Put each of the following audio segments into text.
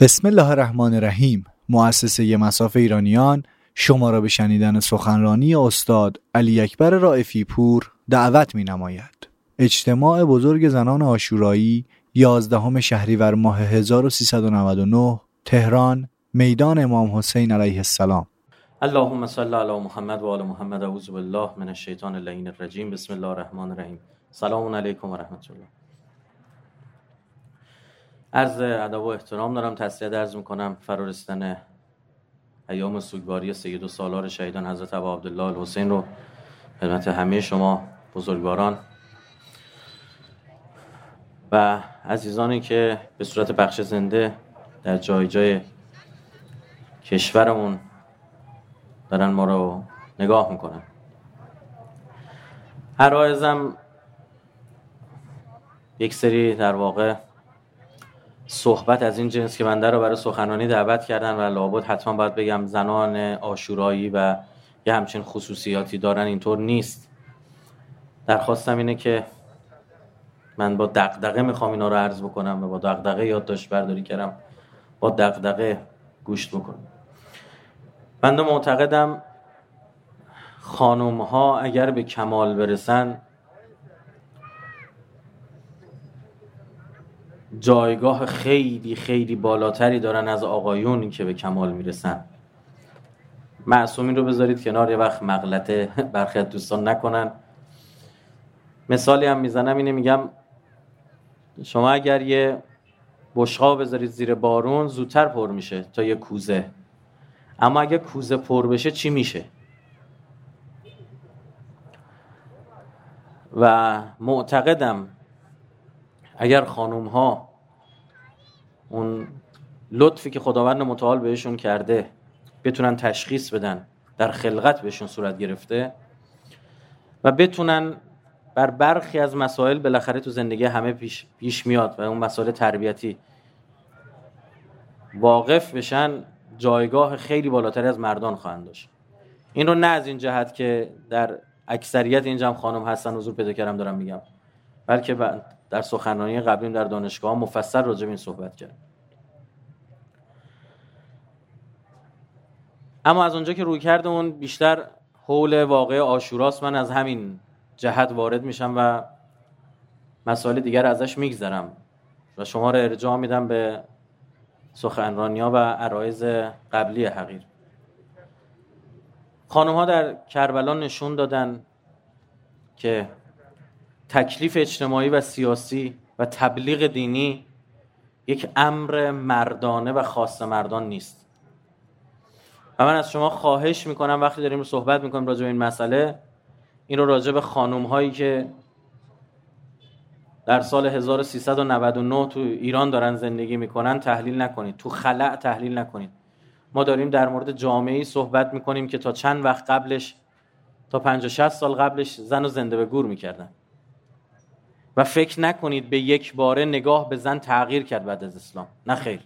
بسم الله الرحمن الرحیم. مؤسسه مساف ایرانیان شما را به شنیدن سخنرانی استاد علی اکبر رائفی پور دعوت می نماید. اجتماع بزرگ زنان آشورایی 11 شهریور ماه 1399 تهران میدان امام حسین علیه السلام. اللهم صل علی محمد و آل محمد. اعوذ بالله من الشیطان اللعین الرجیم. بسم الله الرحمن الرحیم. سلام علیکم و رحمت الله. عرض ادب و احترام دارم تسلیت عرض می‌کنم فرارستن ایام سوگواری سید و سالار شهیدان حضرت ابا عبدالله الحسین رو. خدمت همه شما بزرگواران. و عزیزانی که به صورت بخش زنده در جای جای کشورمون دارن ما رو نگاه می‌کنن. هر یک سری در واقع صحبت از این جنس که بنده رو برای سخنرانی دعوت کردن و لابد حتما باید بگم زنان آشورایی و یه همچین خصوصیاتی دارن اینطور نیست. درخواستم اینه که من با دقدقه می‌خوام اینا رو عرض بکنم و با دقدقه یادداشت برداری کردم. با دقدقه گوشت بکنم بنده معتقدم خانم ها اگر به کمال برسن جایگاه خیلی خیلی بالاتری دارن از آقایون که به کمال می‌رسن. معصومین رو بذارید کنار یه وقت مغلطه برخی دوستان نکنن. مثالی هم می‌زنم اینه میگم شما اگر یه بشقا بذارید زیر بارون زودتر پر میشه تا یه کوزه. اما اگه کوزه پر بشه چی میشه؟ و معتقدم اگر خانوم ها اون لطفی که خداوند متعال بهشون کرده بتونن تشخیص بدن در خلقت بهشون صورت گرفته و بتونن بر برخی از مسائل بالاخره تو زندگی همه پیش, پیش میاد و اون مسائل تربیتی واقف بشن جایگاه خیلی بالاتری از مردان خواهند داشت. این رو نه از این جهت که در اکثریت این جمع خانم هستن حضور پیدا کردم دارم میگم بلکه در سخنرانی قبلیم در دانشگاه مفصل راجع به این صحبت کرد. اما از اونجا که روی کرده اون بیشتر حول واقع آشوراست من از همین جهت وارد میشم و مسائل دیگر ازش میگذرم و شما رو ارجاع میدم به سخنرانی ها و عرایز قبلی حقیر. خانم ها در کربلا نشون دادن که تکلیف اجتماعی و سیاسی و تبلیغ دینی یک امر مردانه و خاص مردان نیست. و من از شما خواهش می‌کنم وقتی داریم صحبت می‌کنیم راجع به این مسئله این رو راجع به خانوم هایی که در سال 1399 تو ایران دارن زندگی می‌کنن تحلیل نکنید. تو خلع تحلیل نکنید. ما داریم در مورد جامعه صحبت می‌کنیم که تا چند وقت قبلش تا 50 60 سال قبلش زن و زنده به گور می‌کردن. و فکر نکنید به یک باره نگاه به زن تغییر کرد بعد از اسلام. نه خیر.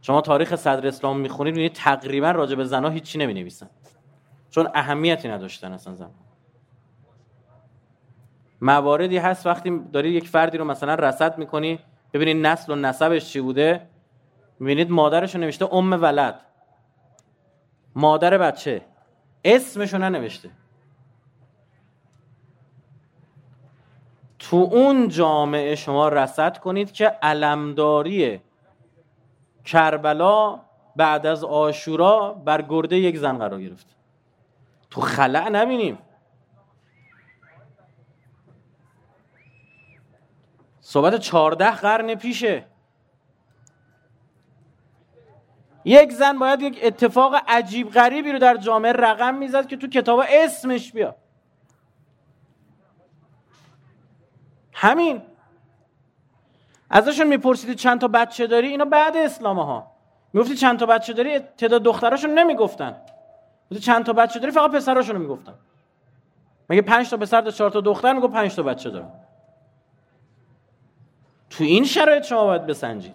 شما تاریخ صدر اسلام می‌خونید می‌بینید تقریبا راجع به زنها هیچی نمی نویسن چون اهمیتی نداشتن اصلا زن. مواردی هست وقتی داری یک فردی رو مثلا رصد می‌کنی ببینید نسل و نسبش چی بوده. می‌بینید مادرش رو نوشته ام ولد. مادر بچه. اسمش رو ننوشته. تو اون جامعه شما رصد کنید که علمداری کربلا بعد از آشورا بر گرده یک زن قرار گرفت. تو خلع نبینیم. صحبت چارده قرن پیشه. یک زن باید یک اتفاق عجیب غریبی رو در جامعه رقم می‌زد که تو کتاب اسمش بیا همین. ازشون میپرسیدی چند تا بچه داری؟ اینا بعد اسلام ها می‌گفتی چند تا بچه داری؟ تعداد دختراشون نمی‌گفتن. گفتی چند تا بچه داری؟ فقط پسراشون رو می‌گفتن. مگه پنج تا پسر داشت چهار تا دختر؟ می‌گفت پنج تا بچه دارم. تو این شرایط شما باید بسنجید.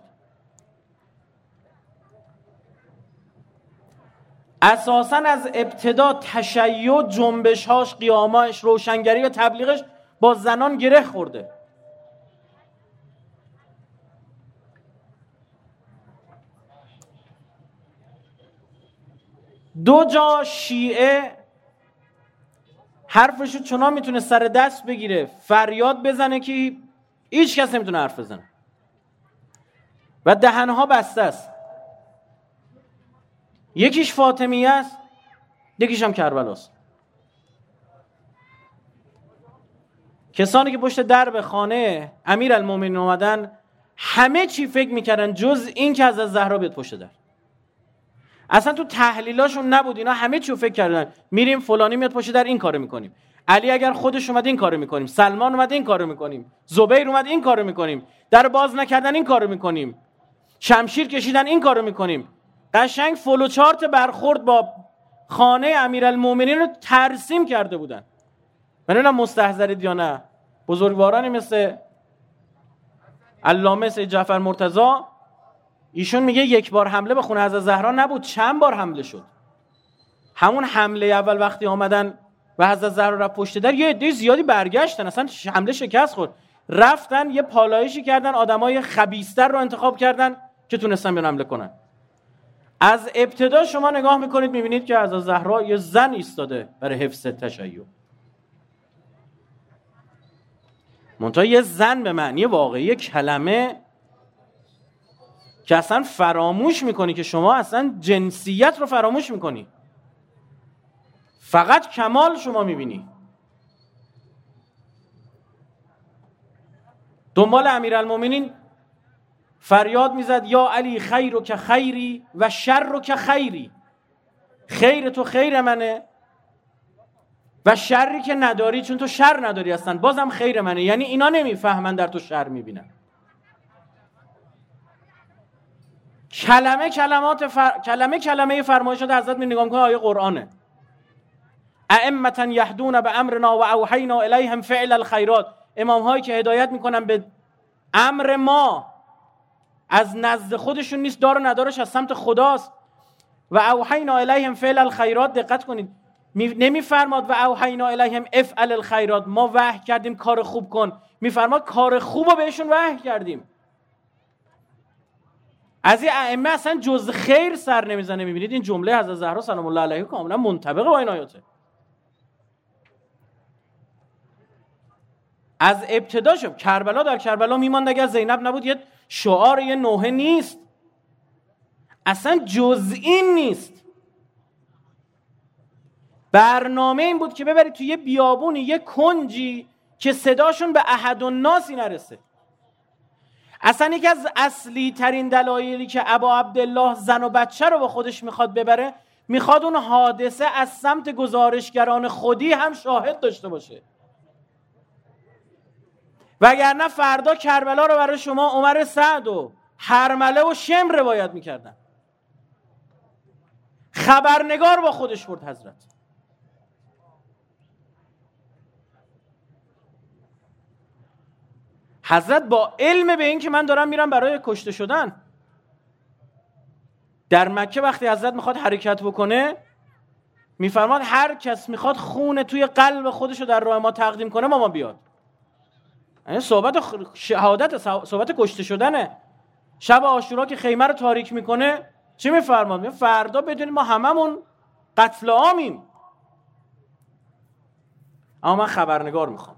اساسا از ابتدا تشیع جنبشهاش قیاماش روشنگری و تبلیغش با زنان گره خورده. دو جا شیعه حرفشو چنان می‌تونه سر دست بگیره فریاد بزنه که هیچ کس نمی‌تونه حرف بزنه. و دهنها بسته است. یکیش فاطمیه است یکیش هم کربلاست. کسانی که پشت درب خانه امیر المومنین اومدن همه چی فکر می‌کردن جز این که از زهرا بیاد پشت در. اصلا تو تحلیلاشون نبود اینا همه چی فکر کردن. میریم فلانی میاد پشت در این کارو می‌کنیم. علی اگر خودش اومد این کارو می‌کنیم. سلمان اومد این کارو می‌کنیم. زبیر اومد این کارو می‌کنیم. در باز نکردن این کارو می‌کنیم. شمشیر کشیدن این کارو می‌کنیم. قشنگ فلوچارت برخورد با خانه امیرالمومنین رو ترسیم کرده بودن. من نمی‌دونم مستحضرید یا نه. بزرگوارانی مثل علامه سید جعفر مرتضا ایشون میگه یک بار حمله به خونه از زهرا نبود چند بار حمله شد. همون حمله اول وقتی آمدن و حضرت زهرا رفت پشت در یه عده زیادی برگشتن اصلا حمله شکست خورد. رفتن یه پالایشی کردن آدمای خبیستر رو انتخاب کردن که تونستن بیان حمله کنن. از ابتدا شما نگاه می‌کنید می‌بینید که از زهرا یه زن ایستاده برای حفظ تشیع. منتها یه زن به معنی واقعی کلمه که اصلا فراموش می‌کنی که شما اصلا جنسیت رو فراموش می‌کنی. فقط کمال شما می‌بینی. دنبال امیرالمومنین فریاد می‌زد یا علی خیر که خیری و شر که خیری. خیر تو خیر منه. و شری که نداری چون تو شر نداری هستن. بازم خیر منه. یعنی اینا نمی‌فهمن در تو شر می‌بینن. کلمه کلمات فر... کلمه کلمه فرمایشات حضرت می نگاه کنه آیه قرآنه. ائمتا یهدون به امرنا و اوحینا الیهم فعل الخیرات. امام هایی که هدایت می‌کنن به امر ما. از نزد خودشون نیست دار و ندارش از سمت خداست. و اوحینا الیهم فعل الخیرات. دقت کنید. نمیفرماد و اوحینا الیهم افعل الخیرات ما وحی کردیم کار خوب کن. میفرماد کار خوب رو بهشون وحی کردیم. از این ائمه اصلا جز خیر سر نمی‌زنه. می‌بینید این جمله حضرت زهرا سلام الله علیه کاملا منطبق با این آیاته. از ابتدا شد. کربلا در کربلا میماند. اگر زینب نبود یه شعار یه نوحه نیست. اصلا جز این نیست. برنامه این بود که ببرید توی یه بیابونی یه کنجی که صداشون به احد و ناسی نرسه. اصلا یکی از اصلی ترین دلایلی که ابا عبدالله زن و بچه رو با خودش می‌خواد ببره می‌خواد اون حادثه از سمت گزارشگران خودی هم شاهد داشته باشه. وگرنه فردا کربلا رو برای شما عمر سعد و حرمله و شم روایت می‌کردن. خبرنگار با خودش برد حضرت. حضرت با علم به این که من دارم میرم برای کشته شدن در مکه وقتی حضرت می‌خواد حرکت بکنه میفرماد هر کس می‌خواد خون توی قلب خودش رو در راه ما تقدیم کنه ما ما بیاد. یعنی صحبت شهادت صحبت کشته شدنه. شب آشورا که خیمه رو تاریک می‌کنه چی میفرماد؟ فردا بدونیم ما هممون قتل عامیم. اما من خبرنگار می‌خوام.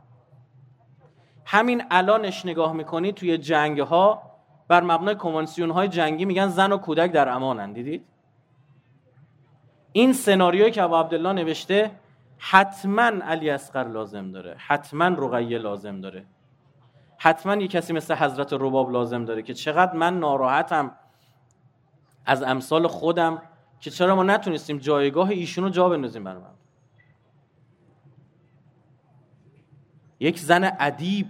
همین الانش نگاه می‌کنی توی جنگ ها بر مبنای کنوانسیون های جنگی میگن زن و کودک در امانن دیدید؟ این سناریویی که ابو عبدالله نوشته حتما علی اصغر لازم داره حتما رقیه لازم داره. حتما یه کسی مثل حضرت رباب لازم داره که چقدر من ناراحتم از امثال خودم که چرا ما نتونستیم جایگاه ایشون رو جا بندازیم برای یک زن ادیب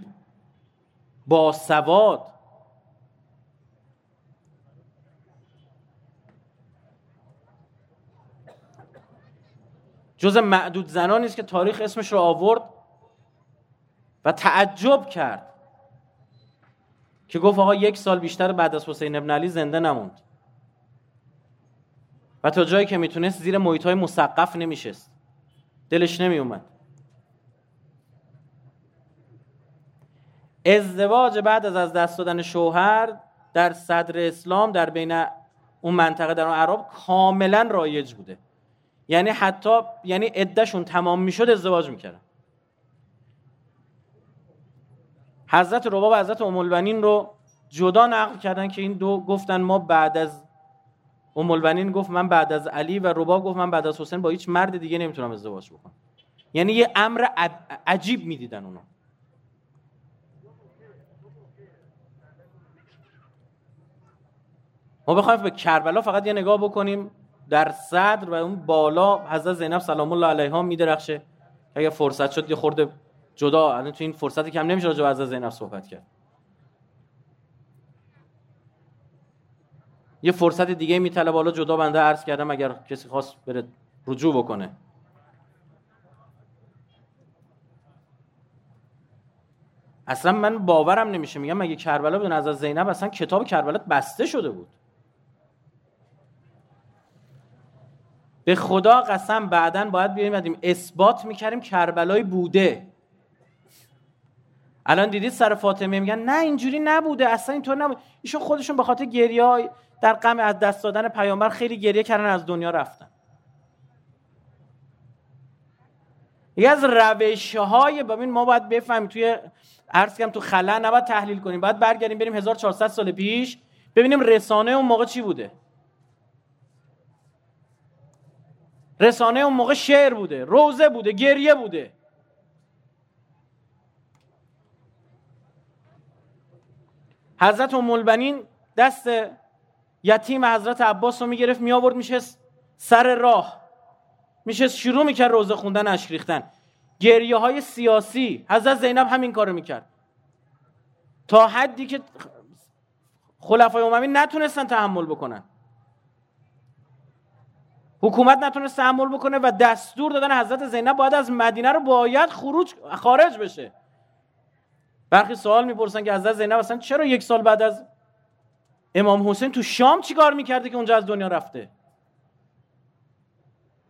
با سواد. جز معدود زنانی است که تاریخ اسمش رو آورد و تعجب کرد که گفت آقا یک سال بیشتر بعد از حسین ابن علی زنده نموند. و تا جایی که می‌تونست زیر محیط های مسقف نمیشست. دلش نمی ازدواج بعد از از دست دادن شوهر در صدر اسلام در بین اون منطقه در اون عرب کاملا رایج بوده. یعنی حتی یعنی عدهشون تمام می‌شد ازدواج می‌کردن. حضرت رباب و حضرت ام رو جدا نقل کردن که این دو گفتن ما بعد از ام گفت من بعد از علی و رباب گفت من بعد از حسین با هیچ مرد دیگه نمی‌تونم ازدواج بکنم. یعنی یه امر عجیب می‌دیدن اونا. ما بخوایم به کربلا فقط یه نگاه بکنیم. در صدر و اون بالا حضرت زینب سلام الله علیها میدرخشه. اگه فرصت شد یه خورده جدا الان تو این فرصتی کم نمیشه راجع به حضرت زینب صحبت کرد. یه فرصت دیگه میطلب. حالا جدا بنده عرض کردم اگر کسی خواست بره رجوع بکنه. اصلا من باورم نمیشه. میگم مگه کربلا بدون از زینب اصلا کتاب کربلا بسته شده بود؟ به خدا قسم بعدا باید بیایم اثبات می‌کردیم کربلای بوده. الان دیدید سر فاطمه میگن نه اینجوری نبوده اصلا اینطور نبود. ایشون خودشون به خاطر گریه در غم از دست دادن پیامبر خیلی گریه کردن از دنیا رفتن. یکی از روش های ببین ما باید بفهمیم توی عرض کنم تو خلا نباید تحلیل کنیم. باید برگردیم بریم 1400 سال پیش ببینیم رسانه اون موقع چی بوده. رسانه اون موقع شعر بوده روزه بوده گریه بوده. حضرت ام البنین دست یتیم حضرت عباس رو می‌گرفت می آورد میشه سر راه. میشه شروع می‌کرد روزه خوندن اشک ریختن. گریه های سیاسی حضرت زینب همین کارو می‌کرد. تا حدی که خلفای اموی نتونستن تحمل بکنن. حکومت نتونست تحمل بکنه و دستور دادن حضرت زینب باید از مدینه رو باید خروج خارج بشه. برخی سوال می‌پرسن که حضرت زینب اصلا چرا یک سال بعد از امام حسین تو شام چیکار می‌کرده که اونجا از دنیا رفته؟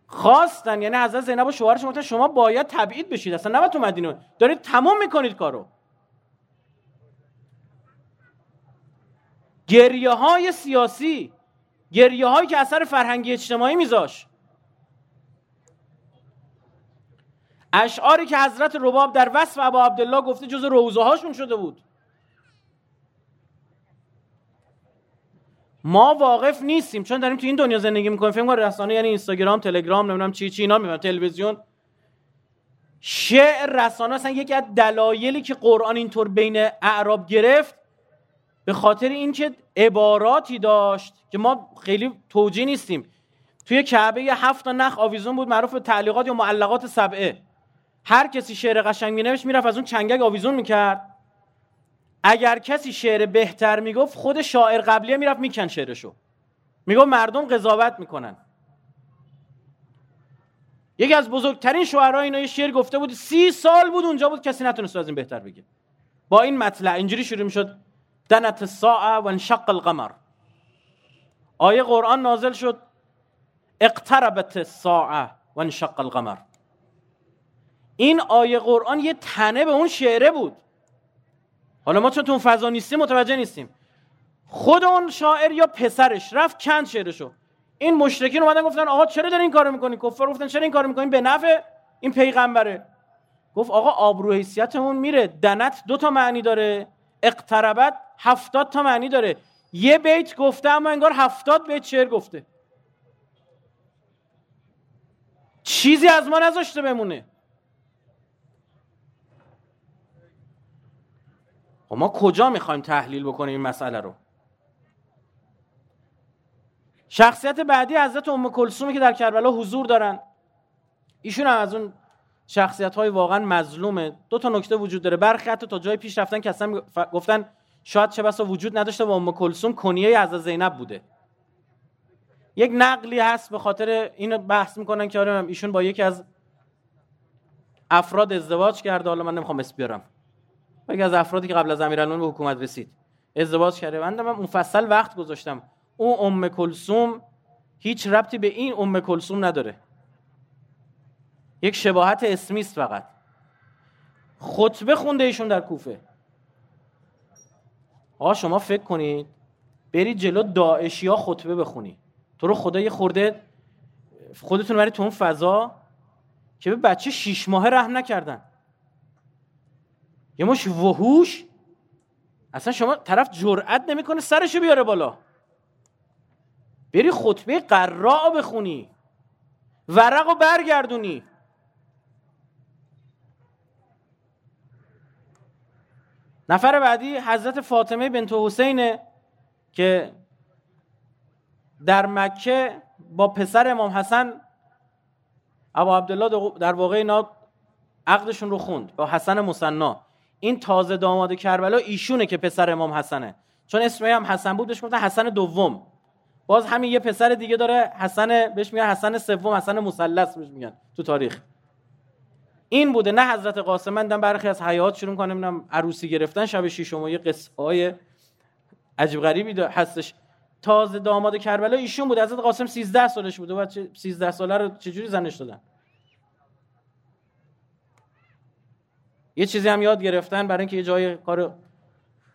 خواستن یعنی حضرت زینب و شوهرش گفتن شما باید تبعید بشید اصلا نباید تو مدینه دارید تمام می‌کنید کارو. گریه های سیاسی گریه هایی که اثر فرهنگی اجتماعی میذاش اشعاری که حضرت رباب در وصف ابا عبدالله گفته جز روزه هاشون شده بود. ما واقف نیستیم چون داریم تو این دنیا زندگی می‌کنیم. فکر رسانه یعنی اینستاگرام تلگرام نمی‌دونم چی چی اینا می‌بینم تلویزیون. شعر رسانه اصلا یکی از دلایلی که قرآن اینطور بین اعراب گرفت به خاطر اینکه عباراتی داشت که ما خیلی توجیه نیستیم. توی کعبه یه هفت تا نخ آویزون بود معروف به تعلیقات یا معلقات سبعه. هر کسی شعر قشنگ مینوشت می‌رفت از اون چنگک آویزون می‌کرد. اگر کسی شعر بهتر می‌گفت خود شاعر قبلیه می‌رفت میکن شعرشو. می‌گفت مردم قضاوت می‌کنن. یکی از بزرگترین شعرها اینا یه شعر گفته بود سی سال بود اونجا بود کسی نتونست از این بهتر بگه. با این مطلع اینجوری شروع می‌شد. دنت الساعه و انشق القمر. آیه قرآن نازل شد. اقتربت الساعه و انشق القمر. این آیه قرآن یه تنه به اون شعره بود. حالا ما چون تو اون فضا نیستیم متوجه نیستیم. خود اون شاعر یا پسرش رفت کند شعرشو. این مشرکین اومدن گفتن آقا چرا دارین این کارو می‌کنین کفار گفتن چرا این کارو می‌کنین به نفع این پیغمبره. گفت آقا آبرو حیثیتمون میره. دنت دو تا معنی داره. اقتربت هفتاد تا معنی داره. یه بیت گفته اما انگار هفتاد بیت شعر گفته. چیزی از ما نذاشته بمونه. و خب ما کجا می‌خوایم تحلیل بکنیم این مسئله رو؟ شخصیت بعدی حضرت ام کلثومی که در کربلا حضور دارن. ایشون هم از اون شخصیت های واقعا مظلومه. دو تا نکته وجود داره. برخی حتی تا جای پیش رفتن که اصلا گفتن شاید چه بسا وجود نداشته و ام کلثوم کنیه حضرت زینب بوده. یک نقلی هست به خاطر این بحث می‌کنن که آره ایشون با یکی از افراد ازدواج کرده. حالا من نمی‌خوام اسم بیارم. یکی از افرادی که قبل از امیرالمومنین به حکومت رسید. ازدواج کرده. من مفصل وقت گذاشتم. او ام کلثوم هیچ ربطی به این ام کلثوم نداره. یک شباهت اسمی است فقط. خطبه خونده ایشون در کوفه. آقا شما فکر کنید برید جلو داعشی ها خطبه بخونی. تو رو خدا یه خورده خودتون برید تو اون فضا که به بچه شیش ماهه رحم نکردن. یه مش وحوش. اصلا شما طرف جرأت نمی‌کنه سرشو بیاره بالا. بری خطبه قراء بخونی. ورق و برگردونی. نفر بعدی حضرت فاطمه بنت حسینه که در مکه با پسر امام حسن ابا عبدالله در واقع اینا عقدشون رو خوند با حسن مصنا این تازه داماد کربلا ایشونه که پسر امام حسنه. چون اسمش هم حسن بود بهش گفتن حسن دوم. باز همین یه پسر دیگه داره حسن بهش میگن حسن سوم حسن مثلث بهش میگن تو تاریخ. این بوده نه حضرت قاسم. من برخی از حیات شروع کنم ببینم عروسی گرفتن شب شیشم یه قصه های عجیب غریبی هستش. تازه داماد کربلا ایشون بود حضرت قاسم 13 سالش بوده و 13 ساله رو چجوری زنش دادن؟ یه چیزی هم یاد گرفتن برای اینکه یه جای کار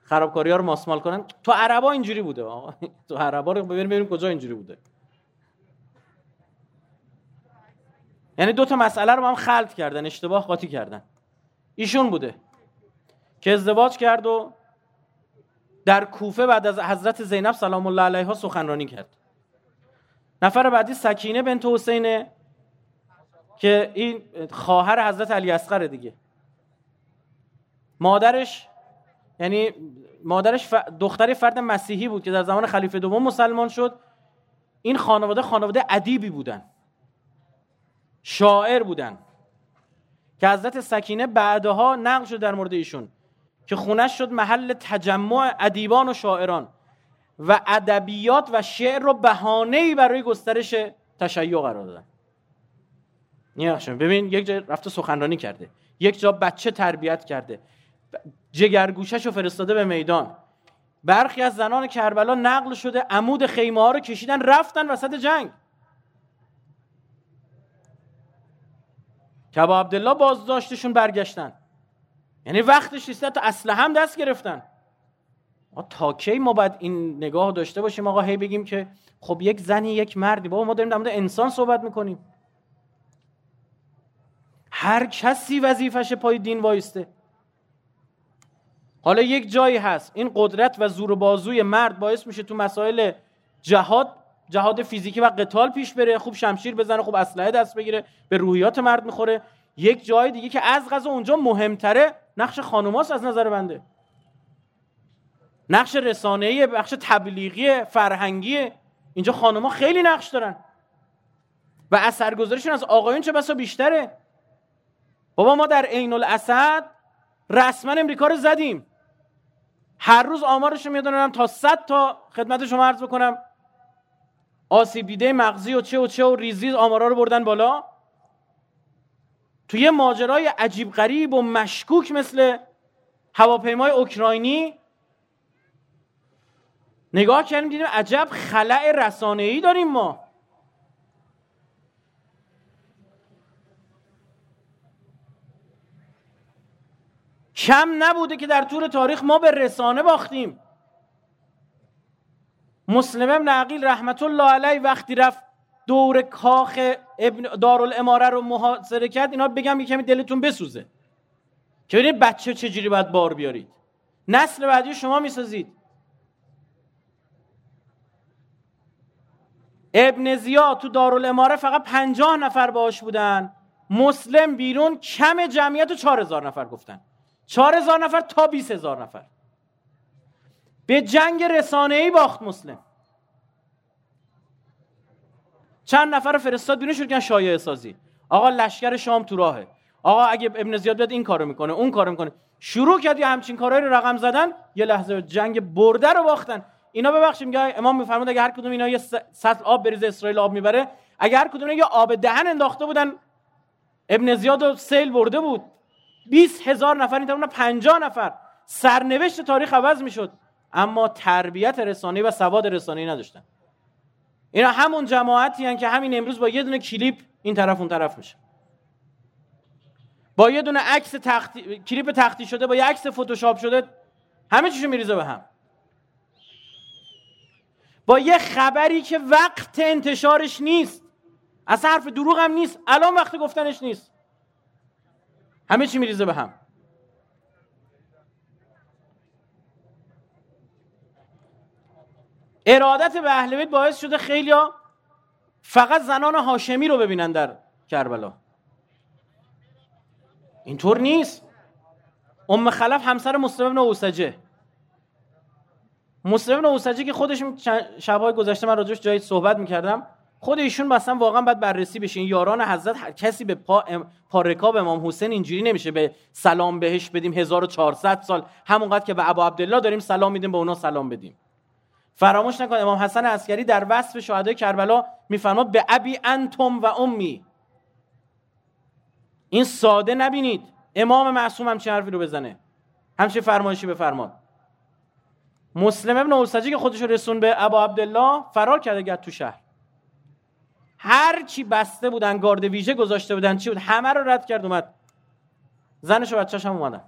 خرابکاری ها رو ماسمال کنن. تو عربا اینجوری بوده آقا. تو عربا رو ببینیم ببینیم کجا اینجوری بوده. یعنی دو تا مسئله رو هم خلط کردن اشتباه قاطی کردن. ایشون بوده که ازدواج کرد و در کوفه بعد از حضرت زینب سلام الله علیها سخنرانی کرد. نفر بعدی سکینه بنت حسینه که این خواهر حضرت علی اصغر دیگه. مادرش یعنی مادرش. دختری فرد مسیحی بود که در زمان خلیفه دوم مسلمان شد. این خانواده خانواده ادیبی بودن. شاعر بودن. که حضرت سکینه بعدها نقل شد در مورد ایشون که خونش شد محل تجمع ادیبان و شاعران و ادبیات و شعر رو بهانه‌ای برای گسترش تشیع قرار دادن. ببین یک جا رفته سخنرانی کرده یک جا بچه تربیت کرده جگرگوشش رو فرستاده به میدان. برخی از زنان کربلا نقل شده عمود خیمه ها رو کشیدن رفتن وسط جنگ. که با عبدالله بازداشتشون برگشتن. یعنی وقتش نیست تا اسلحه هم دست گرفتن. ما تا کی ما باید این نگاه داشته باشیم؟ آقا هی بگیم که خب یک زنی یک مردی. بابا ما داریم در مورد انسان صحبت می‌کنیم. هر کسی وظیفش پای دین وایسته. حالا یک جایی هست. این قدرت و زور بازوی مرد باعث میشه تو مسائل جهاد جهاد فیزیکی و قتال پیش بره خوب شمشیر بزنه خوب اسلحه دست بگیره به روحیات مرد می‌خوره. یک جای دیگه که از غذا اونجا مهمتره نقش خانوماست از نظر بنده. نقش رسانه‌ای بخش تبلیغی فرهنگی. اینجا خانوما خیلی نقش دارن. و اثرگذاریشون از آقایون چه بسا بیشتره. بابا ما در عین الاسد رسما امریکا رو زدیم. هر روز آمارش رو می‌دونم تا 100 تا خدمت شما عرض بکنم. آسیب دیده مغزی و چه و چه و ریزی آمارا رو بردن بالا. توی ماجرای عجیب غریب و مشکوک مثل هواپیمای اوکراینی نگاه کردیم دیدیم عجب خلع رسانه‌ای داریم ما. کم نبوده که در طول تاریخ ما به رسانه باختیم. مسلم ابن عقیل رحمت الله علیه وقتی رفت دور کاخ ابن دارالاماره رو محاصره کرد اینا بگم یه کمی دلتون بسوزه. که ببینید بچه چجوری باید بار بیارید. نسل بعدی شما می‌سازید. ابن زیاد تو دارالاماره فقط پنجاه نفر باش بودن. مسلم بیرون کم جمعیت و چهار هزار نفر گفتن. چهار هزار نفر تا بیس هزار نفر. به جنگ ای باخت مسلم. چند نفر فرستاد بیرون شد شایعه سازی. آقا لشکر شام تو راهه. آقا اگه ابن زیاد بیاد این کارو می‌کنه اون کارو می‌کنه. شروع کرد یه همچین کارهایی رو رقم زدن یه لحظه جنگ برده رو باختن. اینا ببخشید میگه امام میفرمود اگه هر کدوم اینا یه سطل آب بریزه اسرائیل آب می‌بره اگه هر کدوم یه آب دهن انداخته بودن ابن زیاد و سیل برده بود. 20 هزار نفر این 50 نفر. سرنوشت تاریخ عوض می‌شد. اما تربیت رسانه‌ای و سواد رسانه‌ای نداشتن. اینا همون جماعتی هن که همین امروز با یه دونه کلیپ این طرف اون طرف میشه. با یه دونه عکس تختی... کلیپ تختی شده با یه عکس فتوشاپ شده همه چیشو میریزه به هم. با یه خبری که وقت انتشارش نیست. اصلا حرف دروغ هم نیست. الان وقت گفتنش نیست. همه چی میریزه به هم. ارادت به اهل بیت باعث شده خیلیا فقط زنان هاشمی رو ببینن در کربلا. اینطور نیست. ام خلف همسر مسلم ابن اوسجه. مسلم ابن اوسجه که خودش شبهای گذشته من راجوش جایی صحبت می‌کردم خود ایشون مثلا واقعا باید بررسی بشه. این یاران حضرت کسی به پا, پا رکاب امام حسین اینجوری نمیشه به سلام بهش بدیم 1400 سال. همونقدر که به ابا عبدالله داریم سلام میدیم به اونا سلام بدیم. فراموش نکن امام حسن عسکری در وصف شهدای کربلا میفرماد به ابی انتم و امی. این ساده نبینید. امام معصوم چه حرفی رو بزنه؟ همچه فرمایشی بفرماد. مسلم ابن اوسجی که خودش رسون به ابا عبدالله فرار کرده گرد تو شهر. هر چی بسته بودن گارد ویژه گذاشته بودن چی بود؟ همه رو رد کرد اومد. زنش و بچه‌ش هم اومدن.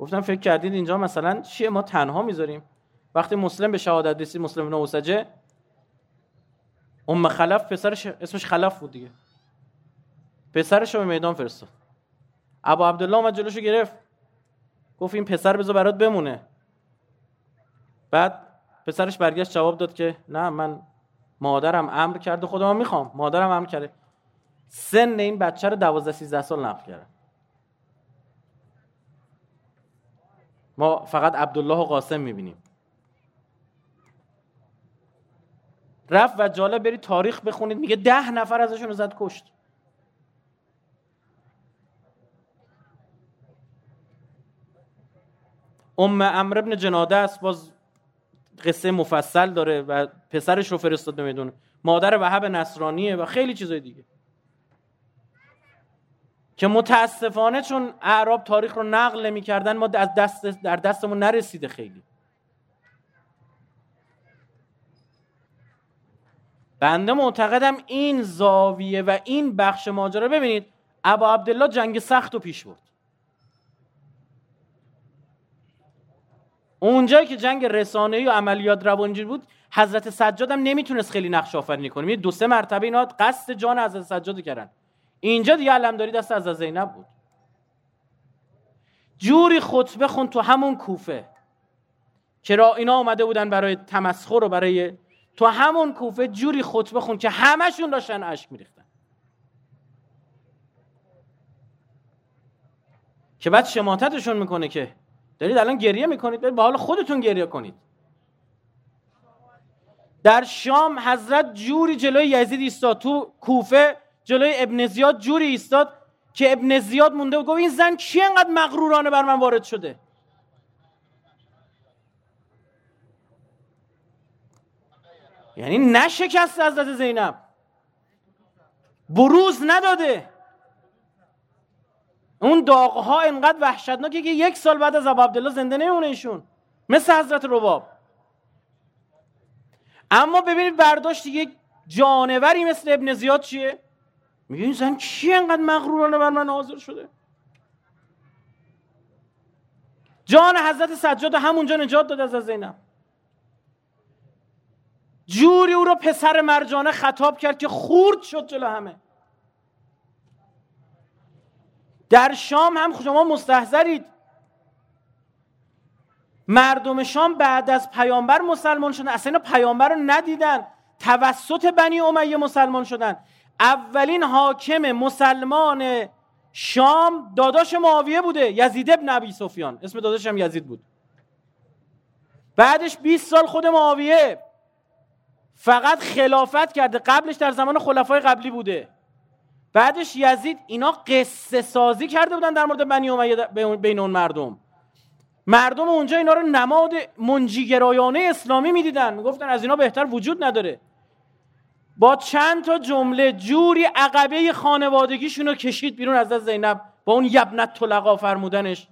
گفتم فکر کردید اینجا مثلا چیه؟ ما تنها می‌ذاریم. وقتی مسلم به شهادت رسید مسلم ابن اوسجه ام خلف پسرش اسمش خلف بود دیگه. پسرش رو به میدان فرستاد. ابا عبدالله اومد جلوشو گرفت. گفت این پسر بذار برات بمونه. بعد پسرش برگشت جواب داد که نه من مادرم امر کرده خودم می‌خوام. مادرم امر کرده. سن این بچه رو 12 13 سال نقل کرد ما فقط عبدالله و قاسم می‌بینیم. رفت و جالب برید تاریخ بخونید میگه ده نفر ازشون رو زد کشت. ام امر ابن جناده است باز قصه مفصل داره و پسرش رو فرستاد نمی‌دونه مادر وهب نصرانیه و خیلی چیزای دیگه. که متاسفانه چون اعراب تاریخ رو نقل نمی‌کردن ما از دست در دستمون نرسیده خیلی. بنده معتقدم این زاویه و این بخش ماجرا ببینید ابا عبدالله جنگ سخت و پیش برد. اونجایی که جنگ رسانه‌ای و عملیات روانجی بود حضرت سجاد هم نمی‌تونست خیلی نقش آفرینی کنه. دو سه مرتبه اینا قصد جان حضرت سجاد کردن. اینجا دیگه علمداری دست از زینب بود. جوری خطبه خون تو همون کوفه چرا اینا اومده بودن برای تمسخر و برای تو همون کوفه جوری خطبه خون که همشون داشتن اشک میریختن. که بعد شماتتشون می‌کنه که دارید الان گریه می‌کنید به حال خودتون گریه کنید. در شام حضرت جوری جلوی یزید ایستاد تو کوفه جلوی ابن زیاد جوری ایستاد که ابن زیاد مونده و گفت این زن چی انقدر مغرورانه بر من وارد شده؟ یعنی نشکست حضرت زینب. بروز نداده. اون داغها انقدر وحشتناکه که یک سال بعد از ابو عبدالله زنده نمونه ایشون. مثل حضرت رباب. اما ببینید برداشت یک جانوری مثل ابن زیاد چیه؟ میگه این زن چی انقدر مغرورانه بر من حاضر شده؟ جان حضرت سجاد همونجا نجات داد از زینب. جوری او را پسر مرجانه خطاب کرد که خورد شد جلو همه. در شام هم شما مستحضرید. مردم شام بعد از پیامبر مسلمان شدن. اصلا پیامبر رو ندیدن. توسط بنی امیه مسلمان شدن. اولین حاکم مسلمان شام داداش معاویه بوده یزید ابن ابی سفیان. اسم داداش هم یزید بود. بعدش 20 سال خود معاویه فقط خلافت کرده قبلش در زمان خلفای قبلی بوده. بعدش یزید اینا قصه سازی کرده بودن در مورد بنی امیه بین اون مردم. مردم اونجا اینا رو نماد منجیگرایانه اسلامی می‌دیدن. می‌گفتن از اینا بهتر وجود نداره. با چند تا جمله جوری عقبه خانوادگیشون رو کشید بیرون از زینب با اون یبنت طلقا فرمودنش.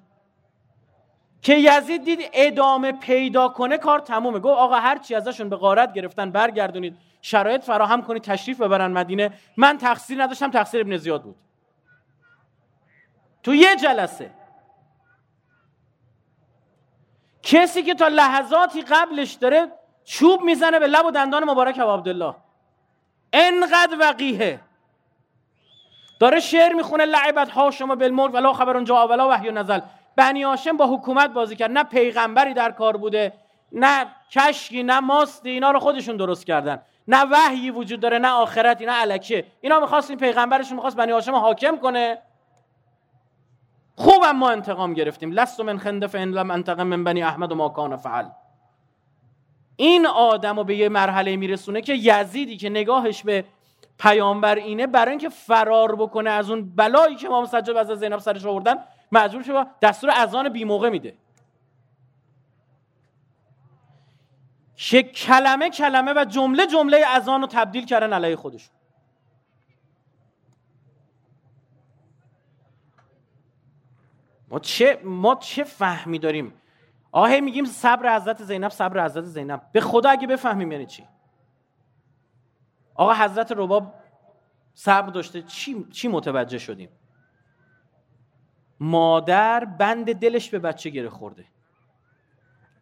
که یزید دید ادامه پیدا کنه کار تمومه. گفت آقا هر چی ازشون به غارت گرفتن برگردونید. شرایط فراهم کنید تشریف ببرن مدینه. من تقصیر نداشتم تقصیر ابن زیاد بود. تو یه جلسه کسی که تا لحظاتی قبلش داره چوب می‌زنه به لب و دندان مبارک ابو عبدالله انقدر وقیه داره شعر می‌خونه لعبت ها شما بالملک ولا خبر اونجا ولا وحی نزل. بنی هاشم با حکومت بازی کرد. نه پیغمبری در کار بوده نه کشکی نه ماستی اینا رو خودشون درست کردن. نه وحیی وجود داره نه آخرتی نه علکه اینا می‌خواست این پیغمبرشون می‌خواست بنی هاشم حاکم کنه. خوبم ما انتقام گرفتیم. لست من خندف ان لم انتقم من بنی احمد و ما کان فعل. این آدم رو به یه مرحله میرسونه که یزیدی که نگاهش به پیامبر اینه برای اینکه فرار بکنه از اون بلایی که امام سجاد از زینب سرش آوردن مجبور شده دستور اذان بی موقع میده. که کلمه کلمه و جمله جمله اذان رو تبدیل کردن علیه خودشون ما چه ما چه فهمی داریم؟ آه میگیم صبر حضرت زینب صبر حضرت زینب. به خدا اگه بفهمیم یعنی چی؟ آقا حضرت رباب صبر داشته چی, چی متوجه شدیم؟ مادر بند دلش به بچه گره خورده.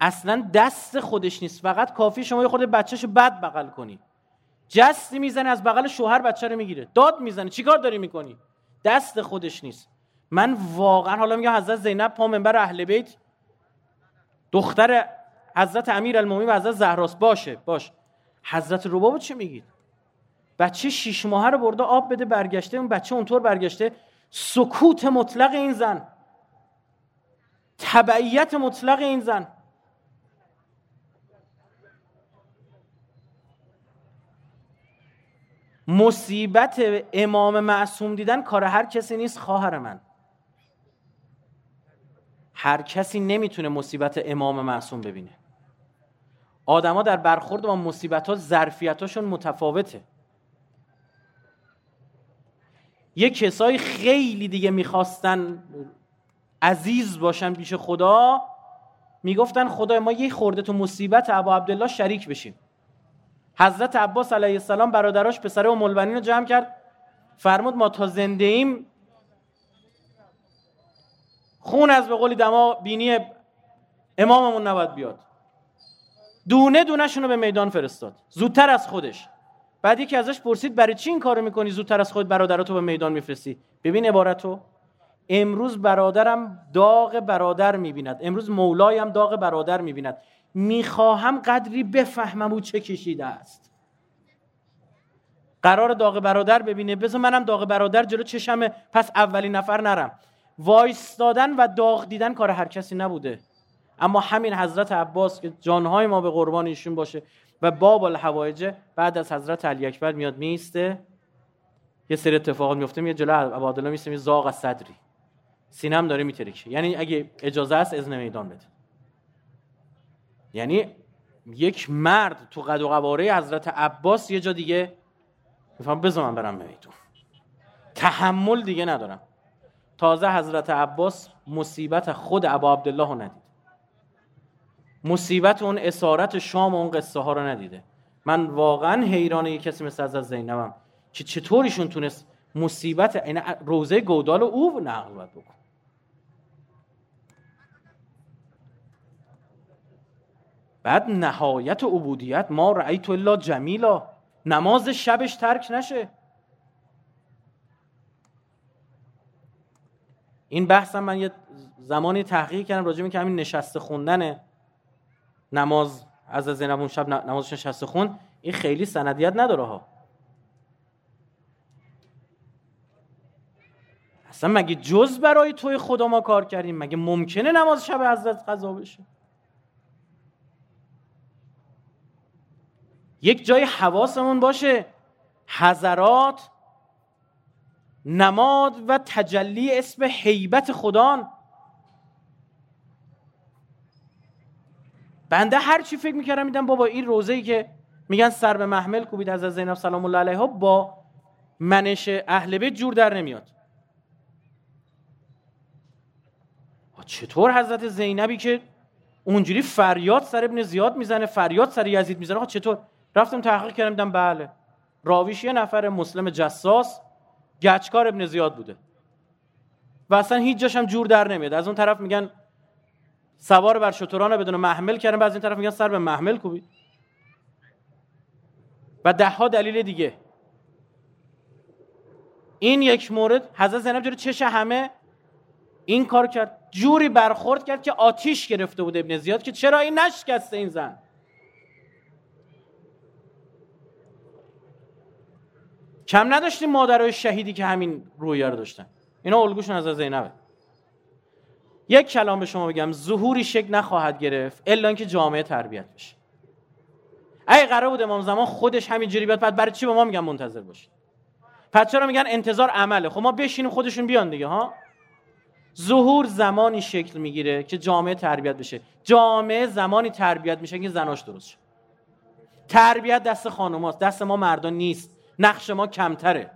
اصلا دست خودش نیست. فقط کافی شما یه خورده بچهش بد بغل کنی. جستی می‌زنه از بغل شوهر بچه رو می‌گیره. داد می‌زنه. چیکار داری می‌کنی؟ دست خودش نیست. من واقعا حالا میگم حضرت زینب پا منبر اهل بیت. دختر حضرت امیر المومنین و حضرت زهراس. باشه باش. حضرت رباب چه میگید؟ بچه شیش ماهه رو برده آب بده برگشته اون بچه اونطور برگشته. سکوت مطلق این زن. تبعیت مطلق این زن. مصیبت امام معصوم دیدن کار هر کسی نیست خواهر من. هر کسی نمی‌تونه مصیبت امام معصوم ببینه. آدما در برخورد با مصیبت ها ظرفیتاشون متفاوته. یه کسایی خیلی دیگه می‌خواستن عزیز باشن پیش خدا می‌گفتن خدا ما یه خورده تو مصیبت ابا عبدالله شریک بشیم. حضرت عباس علیه السلام برادراش پسر ام رو جمع کرد. فرمود ما تا زنده ایم خون از به قولی دما بینی اماممون نباید بیاد. دونه دونه رو به میدان فرستاد. زودتر از خودش. بعد یکی ازش پرسید برای چی این کارو می‌کنی؟ زودتر از خود برادراتو به میدان میفرستی. ببین عبارتو. امروز برادرم داغ برادر می‌بیند. امروز مولایم داغ برادر می‌بیند. می‌خواهم قدری بفهمم او چه کشیده است. قرار داغ برادر ببینه. بذار منم داغ برادر جلو چشم پس اولین نفر نرم. وایستادن و داغ دیدن کار هر کسی نبوده. اما همین حضرت عباس که جانهای ما به قربان ایشون باشه و باب الحوایج بعد از حضرت علی اکبر میاد میسته یه سری اتفاقات میفته میاد جلو عبادالله میسته می زاغ صدری. سینم داره میترکه یعنی اگه اجازه است اذن میدان بده. یعنی یک مرد تو قد و قواره حضرت عباس یه جا دیگه میفهم بذار من برم میدون تحمل دیگه ندارم. تازه حضرت عباس مصیبت خود ابا عبدالله رو ندید. مصیبت اون اسارت شام و اون قصه ها رو ندیده. من واقعا حیران یه کسی مثل از زینبم که چطوریشون تونست مصیبت این روزه گودال او نقل بکن بعد نهایت عبودیت ما رأیت الله جمیلا. نماز شبش ترک نشه. این بحثم من یه زمانی تحقیق کردم راجع که همین نشسته خوندن نماز از زینب اون شب نمازش نشسته خون این خیلی سندیت نداره ها. اصلا مگه جز برای توی خدا ما کار کردیم؟ مگه ممکنه نماز شب حضرت قضا بشه؟ یک جای حواسمون باشه. حضرات نماد و تجلی اسم حیبت خدان. بنده هر چی فکر می‌کردم میدم بابا این روزه ای که میگن سر به محمل کوبید از زینب سلام الله علیها با منش اهل بیت جور در نمیاد. چطور حضرت زینبی که اونجوری فریاد سر ابن زیاد می‌زنه فریاد سر یزید می‌زنه؟ چطور؟ رفتم تحقیق کردم دیدم بله راویش یه نفر مسلم جساس گچکار ابن زیاد بوده. و اصلا هیچ جاشم جور در نمیاد. از اون طرف میگن سوار بر شتران بدون محمل کردن. بعضی این طرف میگن سر به محمل کوبید. و ده ها دلیل دیگه. این یک مورد حضرت زینب جوری چش همه این کار کرد. جوری برخورد کرد که آتیش گرفته بود ابن زیاد که چرا این نشکسته این زن؟ کم نداشتیم مادرای شهیدی که همین رویا رو داشتن. اینا الگوشون از زینبه. یک کلام به شما بگم ظهوری شک نخواهد گرفت الا اینکه جامعه تربیت بشه. اگه قرار بود امام زمان خودش همینجوری بیاد بعد برای چی به ما میگن منتظر باشید؟ پس چرا میگن انتظار عمله خب ما بشینیم خودشون بیان دیگه ها؟ ظهور زمانی شکل می‌گیره که جامعه تربیت بشه. جامعه زمانی تربیت میشه که زناش درست شه. تربیت دست خانوماست دست ما مردان نیست. نقش ما کمتره.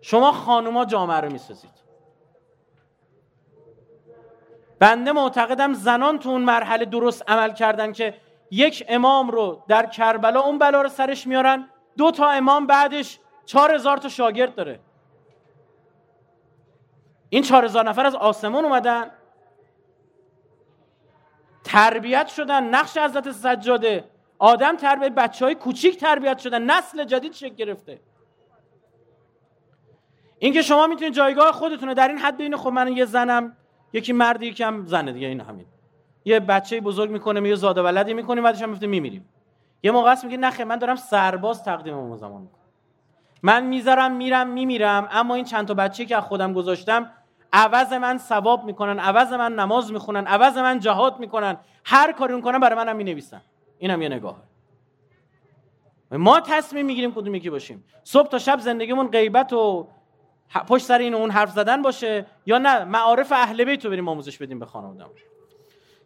شما خانوما جامعه رو می‌سازید. بنده معتقدم زنان تو اون مرحله درست عمل کردن که یک امام رو در کربلا اون بلا رو سرش میارن دو تا امام بعدش چهار هزار تا شاگرد داره. این چهار هزار نفر از آسمان اومدن تربیت شدن نقش حضرت سجاده آدم تربیت بچه های کوچیک تربیت شدن نسل جدید شکل گرفته. اینکه شما می‌تونید جایگاه خودتون در این حد بین خب من یه زنم یکی مرد یکم زنه دیگه این همین. یه بچه بزرگ می‌کنه یه زاده ولدی می‌کنیم بعدش هم میفته میمیریم. یه موقع است میگه نخه من دارم سرباز تقدیم اون زمان می‌کنم. من می‌ذارم میرم میمیرم اما این چند تا بچه که از خودم گذاشتم عوض من ثواب می‌کنن عوض من نماز می‌خونن عوض من جهاد می‌کنن هر کاری می‌کنن برای منم می‌نویسن. اینم یه نگاهه ما تصمیم می‌گیریم کدوم یکی باشیم. صبح تا شب زندگیمون غیبت و پشت سر این اون حرف زدن باشه یا نه؟ معارف اهل بیت رو بریم آموزش بدیم به خانواده‌مون.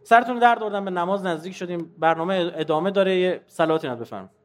سرتون درد آوردم به نماز نزدیک شدیم. برنامه ادامه داره. یه صلواتی بفرمایید.